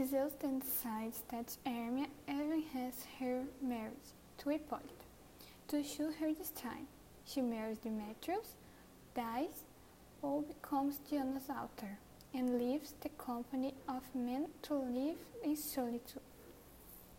Theseus then decides that Hermia even has her marriage to Hippolyta. To show her this time, she marries Demetrius, dies, or becomes Diana's altar, and leaves the company of men to live in solitude.